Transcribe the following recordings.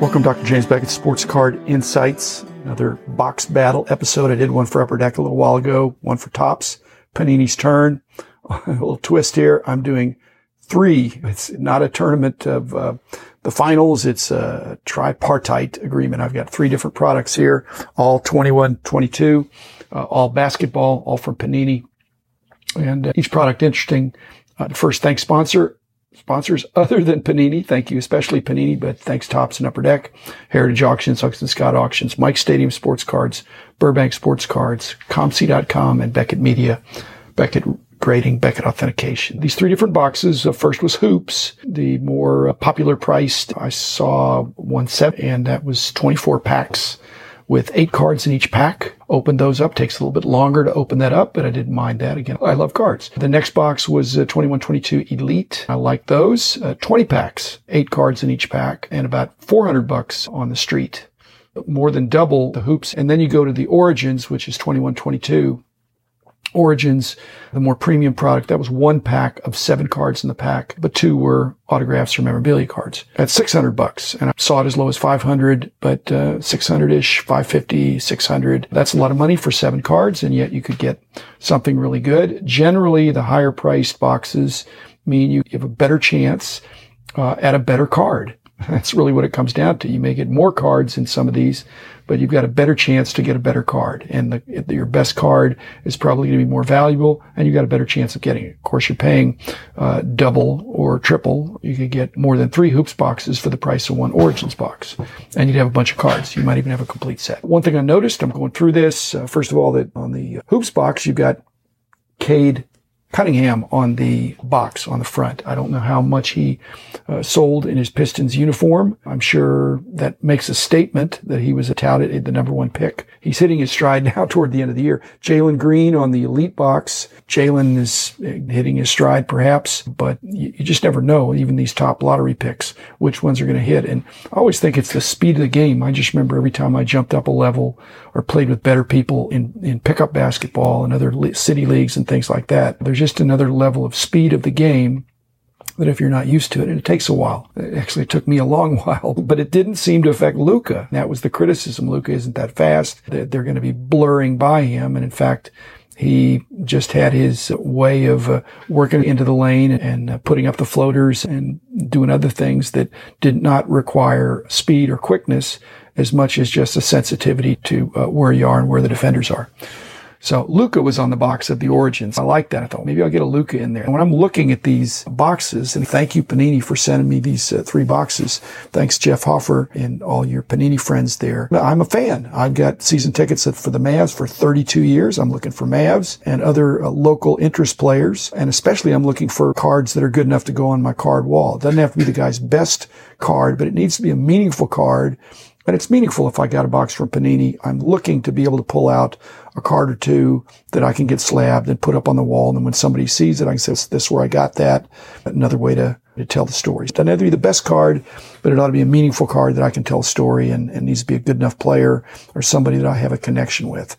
Welcome, Dr. James Beckett, Sports Card Insights. Another box battle episode. I did one for Upper Deck a little while ago, one for Topps. Panini's turn. A little twist here. I'm doing three. It's not a tournament of uh, the finals. It's a tripartite agreement. I've got three different products here, all 21, 22, uh, all basketball, all from Panini. And uh, each product interesting. Uh, first, thanks sponsor, sponsors other than Panini. Thank you, especially Panini, but thanks Topps and Upper Deck, Heritage Auctions, Huggins Scott Auctions, Mike Stadium Sports Cards, Burbank Sports Cards, ComC.com, and Beckett Media, Beckett Grading, Beckett Authentication. These three different boxes. Uh, first was Hoops, the more uh, popular priced. I saw one set, and that was 24 packs with eight cards in each pack. Opened those up. Takes a little bit longer to open that up, but I didn't mind that. Again, I love cards. The next box was uh, 2122 Elite. I like those. Uh, 20 packs, eight cards in each pack, and about 400 bucks on the street. More than double the hoops. And then you go to the Origins, which is 2122 Origins, the more premium product, that was one pack of seven cards in the pack, but two were autographs or memorabilia cards at 600 bucks. And I saw it as low as 500, but uh, 600-ish, 550, 600. That's a lot of money for seven cards, and yet you could get something really good. Generally, the higher priced boxes mean you have a better chance uh, at a better card. That's really what it comes down to. You may get more cards in some of these, but you've got a better chance to get a better card. And the, your best card is probably going to be more valuable and you've got a better chance of getting it. Of course, you're paying uh, double or triple. You could get more than three hoops boxes for the price of one Origins box. And you'd have a bunch of cards. You might even have a complete set. One thing I noticed, I'm going through this, uh, first of all, that on the hoops box, you've got Cade Cunningham on the box on the front. I don't know how much he uh, sold in his Pistons uniform. I'm sure that makes a statement that he was touted the number one pick. He's hitting his stride now toward the end of the year. Jalen Green on the elite box. Jalen is uh, hitting his stride perhaps, but you, you just never know, even these top lottery picks, which ones are going to hit. And I always think it's the speed of the game. I just remember every time I jumped up a level or played with better people in, in pickup basketball and other city leagues and things like that. There's just another level of speed of the game that if you're not used to it, and it takes a while. It actually took me a long while, but it didn't seem to affect Luka. That was the criticism. Luka isn't that fast. They're going to be blurring by him. And in fact, he just had his way of uh, working into the lane and uh, putting up the floaters and doing other things that did not require speed or quickness as much as just a sensitivity to uh, where you are and where the defenders are. So Luka was on the box of the Origins. I like that. I thought maybe I'll get a Luka in there. And when I'm looking at these boxes, and thank you Panini for sending me these uh, three boxes. Thanks Jeff Hoffer and all your Panini friends there. I'm a fan. I've got season tickets for the Mavs for 32 years. I'm looking for Mavs and other uh, local interest players. And especially I'm looking for cards that are good enough to go on my card wall. It doesn't have to be the guy's best card, but it needs to be a meaningful card and it's meaningful if I got a box from Panini. I'm looking to be able to pull out a card or two that I can get slabbed and put up on the wall. And then when somebody sees it, I can say, this is where I got that. Another way to, to tell the story. It doesn't have to be the best card, but it ought to be a meaningful card that I can tell a story and, and needs to be a good enough player or somebody that I have a connection with.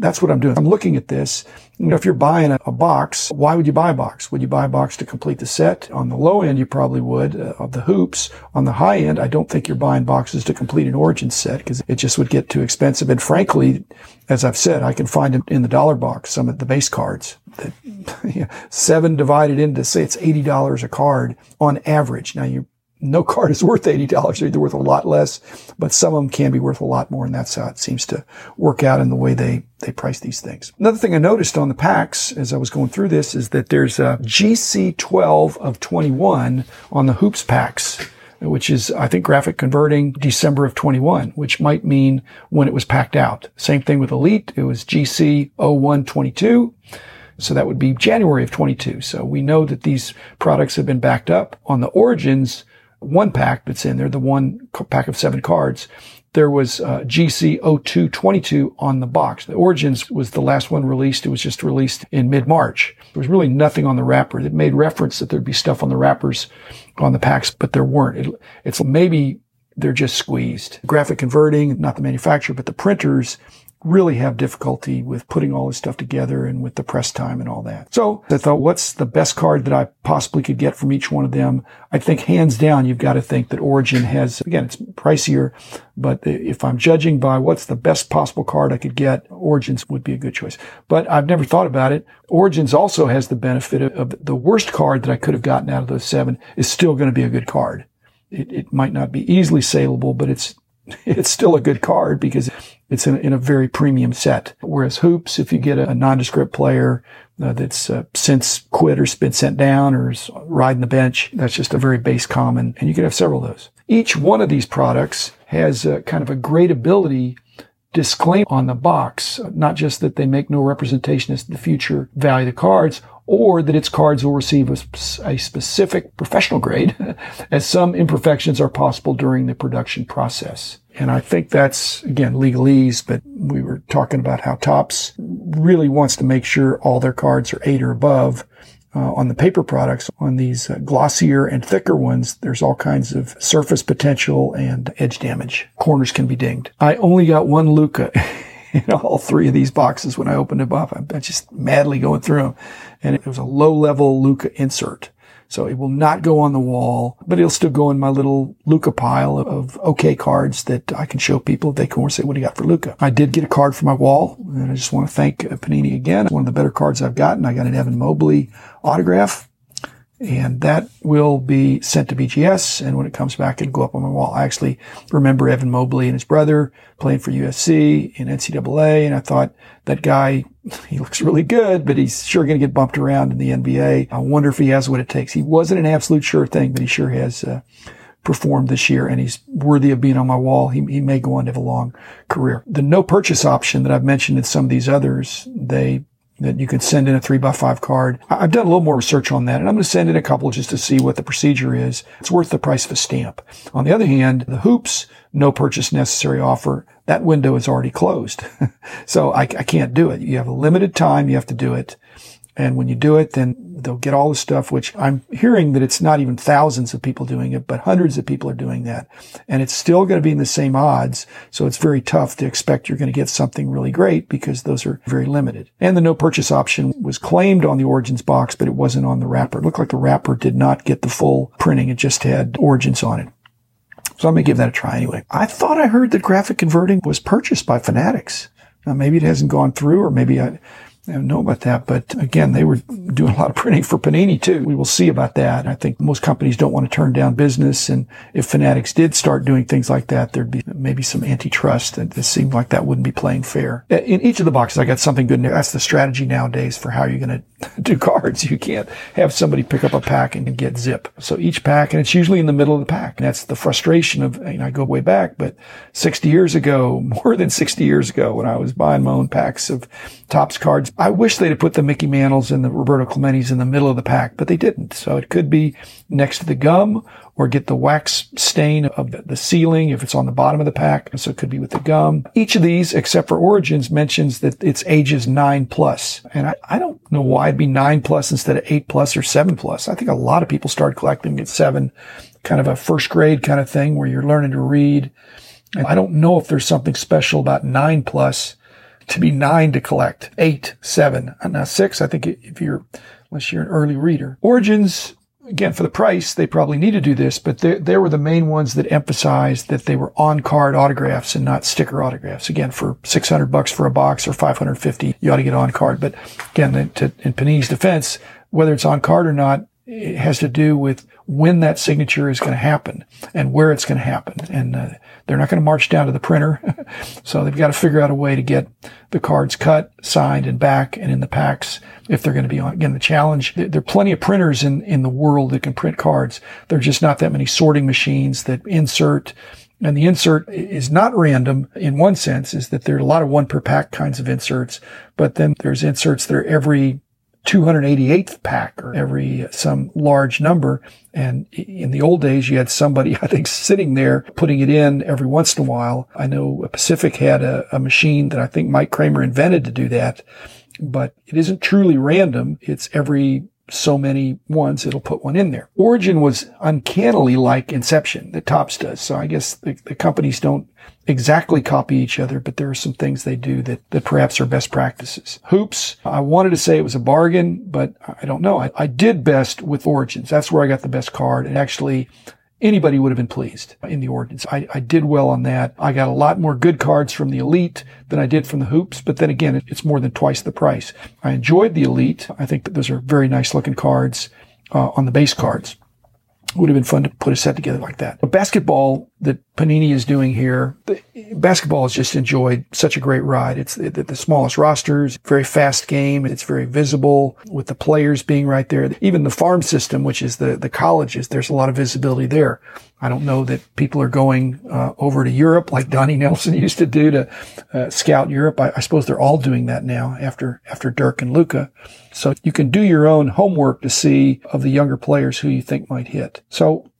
That's what I'm doing. I'm looking at this you know, if you're buying a, a, box, why would you buy a box? Would you buy a box to complete the set? On the low end, you probably would uh, of the hoops. On the high end, I don't think you're buying boxes to complete an origin set because it just would get too expensive. And frankly, as I've said, I can find them in the dollar box, some of the base cards that seven divided into say it's $80 a card on average. Now you no card is worth $80. They're either worth a lot less, but some of them can be worth a lot more. And that's how it seems to work out in the way they, they price these things. Another thing I noticed on the packs as I was going through this is that there's a GC12 of 21 on the hoops packs which is, I think, graphic converting December of 21, which might mean when it was packed out. Same thing with Elite. It was GC 0122. So that would be January of 22. So we know that these products have been backed up. On the Origins, one pack that's in there, the one pack of seven cards, there was uh, GC 0222 on the box. The Origins was the last one released. It was just released in mid-March. There was really nothing on the wrapper. It made reference that there'd be stuff on the wrappers on the packs, but there weren't. It, it's maybe they're just squeezed. Graphic converting, not the manufacturer, but the printers really have difficulty with putting all this stuff together and with the press time and all that. So I thought, what's the best card that I possibly could get from each one of them? I think hands down, you've got to think that Origin has, again, it's pricier, but if I'm judging by what's the best possible card I could get, Origins would be a good choice. But I've never thought about it. Origins also has the benefit of, the worst card that I could have gotten out of those seven is still going to be a good card. It, it might not be easily saleable, but it's it's still a good card because it's in, in a very premium set. Whereas hoops, if you get a, a nondescript player uh, that's uh, since quit or been sent down or is riding the bench, that's just a very base common, and you can have several of those. Each one of these products has a, kind of a great ability disclaim on the box, not just that they make no representation as to the future value of the cards, or that its cards will receive a, a, specific professional grade, as some imperfections are possible during the production process. And I think that's, again, legalese, but we were talking about how Topps really wants to make sure all their cards are eight or above. Uh, on the paper products, on these uh, glossier and thicker ones, there's all kinds of surface potential and edge damage. Corners can be dinged. I only got one Luka in all three of these boxes when I opened them up. I'm just madly going through them and it was a low level Luka insert. So it will not go on the wall, but it'll still go in my little Luka pile of okay cards that I can show people. They can say, what do you got for Luka? I did get a card for my wall, and I just want to thank Panini again. One of the better cards I've gotten. I got an Evan Mobley autograph and that will be sent to BGS. And when it comes back, it'll go up on my wall. I actually remember Evan Mobley and his brother playing for USC in NCAA. And I thought that guy, he looks really good, but he's sure going to get bumped around in the NBA. I wonder if he has what it takes. He wasn't an absolute sure thing, but he sure has, uh, performed this year and he's worthy of being on my wall. He, he may go on to have a long career. The no purchase option that I've mentioned in some of these others, they that you can send in a three by five card. I've done a little more research on that and I'm going to send in a couple just to see what the procedure is. It's worth the price of a stamp. On the other hand, the hoops, no purchase necessary offer, that window is already closed. so I, I can't do it. You have a limited time. You have to do it. And when you do it, then they'll get all the stuff, which I'm hearing that it's not even thousands of people doing it, but hundreds of people are doing that. And it's still going to be in the same odds. So it's very tough to expect you're going to get something really great because those are very limited. And the no purchase option was claimed on the Origins box, but it wasn't on the wrapper. It looked like the wrapper did not get the full printing. It just had Origins on it. So I'm going to give that a try anyway. I thought I heard that graphic converting was purchased by Fanatics. Now maybe it hasn't gone through or maybe I, I don't know about that, but again, they were doing a lot of printing for Panini too. We will see about that. I think most companies don't want to turn down business. And if Fanatics did start doing things like that, there'd be maybe some antitrust and it seemed like that wouldn't be playing fair. In each of the boxes, I got something good. That's the strategy nowadays for how you're going to do cards. You can't have somebody pick up a pack and get zip. So each pack, and it's usually in the middle of the pack. And that's the frustration of, know, I go way back, but 60 years ago, more than 60 years ago, when I was buying my own packs of Topps cards, I wish they'd have put the Mickey Mantles and the Roberto Clementis in the middle of the pack, but they didn't. So it could be next to the gum or get the wax stain of the ceiling if it's on the bottom of the pack. So it could be with the gum. Each of these, except for Origins, mentions that it's ages nine plus. And I, I don't know why it'd be nine plus instead of eight plus or seven plus. I think a lot of people start collecting at seven, kind of a first grade kind of thing where you're learning to read. And I don't know if there's something special about nine plus to be nine to collect, eight, seven. Now six, I think if you're, unless you're an early reader. Origins, again, for the price, they probably need to do this, but they were the main ones that emphasized that they were on card autographs and not sticker autographs. Again, for 600 bucks for a box or 550, you ought to get on card. But again, to, in Panini's defense, whether it's on card or not, it has to do with when that signature is going to happen and where it's going to happen. And uh, they're not going to march down to the printer. so they've got to figure out a way to get the cards cut, signed, and back and in the packs if they're going to be on. Again, the challenge, there are plenty of printers in, in the world that can print cards. There are just not that many sorting machines that insert and the insert is not random in one sense, is that there are a lot of one per pack kinds of inserts, but then there's inserts that are every 288th pack or every uh, some large number. And in the old days, you had somebody, I think, sitting there putting it in every once in a while. I know Pacific had a, a machine that I think Mike Cramer invented to do that, but it isn't truly random. It's every so many ones, it'll put one in there. Origin was uncannily like Inception that Topps does. So I guess the, the companies don't exactly copy each other, but there are some things they do that, that perhaps are best practices. Hoops, I wanted to say it was a bargain, but I don't know. I, I did best with Origins. That's where I got the best card. And actually, anybody would have been pleased in the Origins. I, I, did well on that. I got a lot more good cards from the Elite than I did from the Hoops, but then again, it's more than twice the price. I enjoyed the Elite. I think that those are very nice looking cards uh, on the base cards. It would have been fun to put a set together like that. A basketball that Panini is doing here, basketball has just enjoyed such a great ride. It's the, the, smallest rosters, very fast game. It's very visible with the players being right there. Even the farm system, which is the, the colleges, there's a lot of visibility there. I don't know that people are going uh, over to Europe like Donnie Nelson used to do to uh, scout Europe. I, I, suppose they're all doing that now after after Dirk and Luka. So you can do your own homework to see of the younger players who you think might hit. So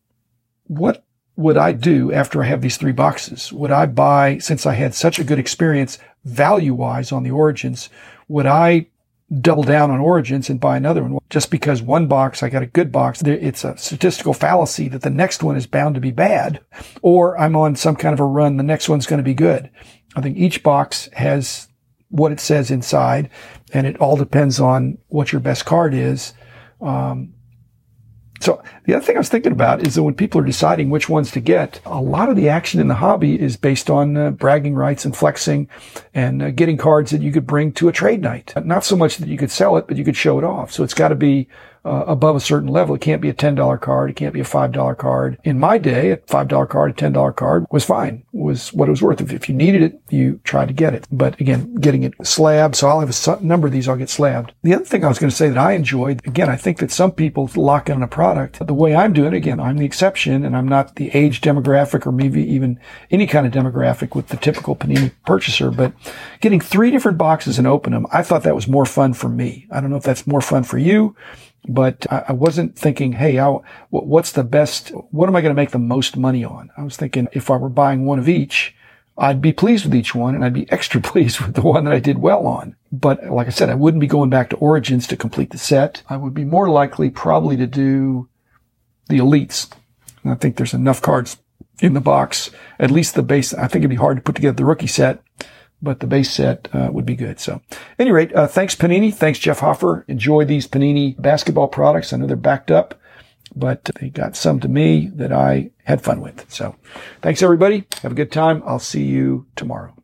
what would I do after I have these three boxes? Would I buy, since I had such a good experience value wise on the Origins, would I double down on Origins and buy another one? Just because one box, I got a good box, it's a statistical fallacy that the next one is bound to be bad, or I'm on some kind of a run, the next one's going to be good. I think each box has what it says inside, and it all depends on what your best card is. Um, so the other thing I was thinking about is that when people are deciding which ones to get, a lot of the action in the hobby is based on uh, bragging rights and flexing and uh, getting cards that you could bring to a trade night. Not so much that you could sell it, but you could show it off. So it's got to be uh, above a certain level. It can't be a $10 card. It can't be a $5 card. In my day, a $5 card, a $10 card was fine, was what it was worth. If, if you needed it, you tried to get it. But again, getting it slabbed. So I'll have a number of these I'll get slabbed. The other thing I was going to say that I enjoyed, again, I think that some people lock in a product. The way I'm doing it, again, I'm the exception and I'm not the age demographic or maybe even any kind of demographic with the typical Panini purchaser, but getting three different boxes and open them, I thought that was more fun for me. I don't know if that's more fun for you but I wasn't thinking, hey, how, what's the best, what am I going to make the most money on? I was thinking if I were buying one of each, I'd be pleased with each one and I'd be extra pleased with the one that I did well on. But like I said, I wouldn't be going back to Origins to complete the set. I would be more likely probably to do the elites. And I think there's enough cards in the box, at least the base. I think it'd be hard to put together the rookie set but the base set uh, would be good. So, any rate, uh, thanks Panini, thanks Jeff Hoffer. Enjoy these Panini basketball products. I know they're backed up, but they got some to me that I had fun with. So, thanks everybody. Have a good time. I'll see you tomorrow.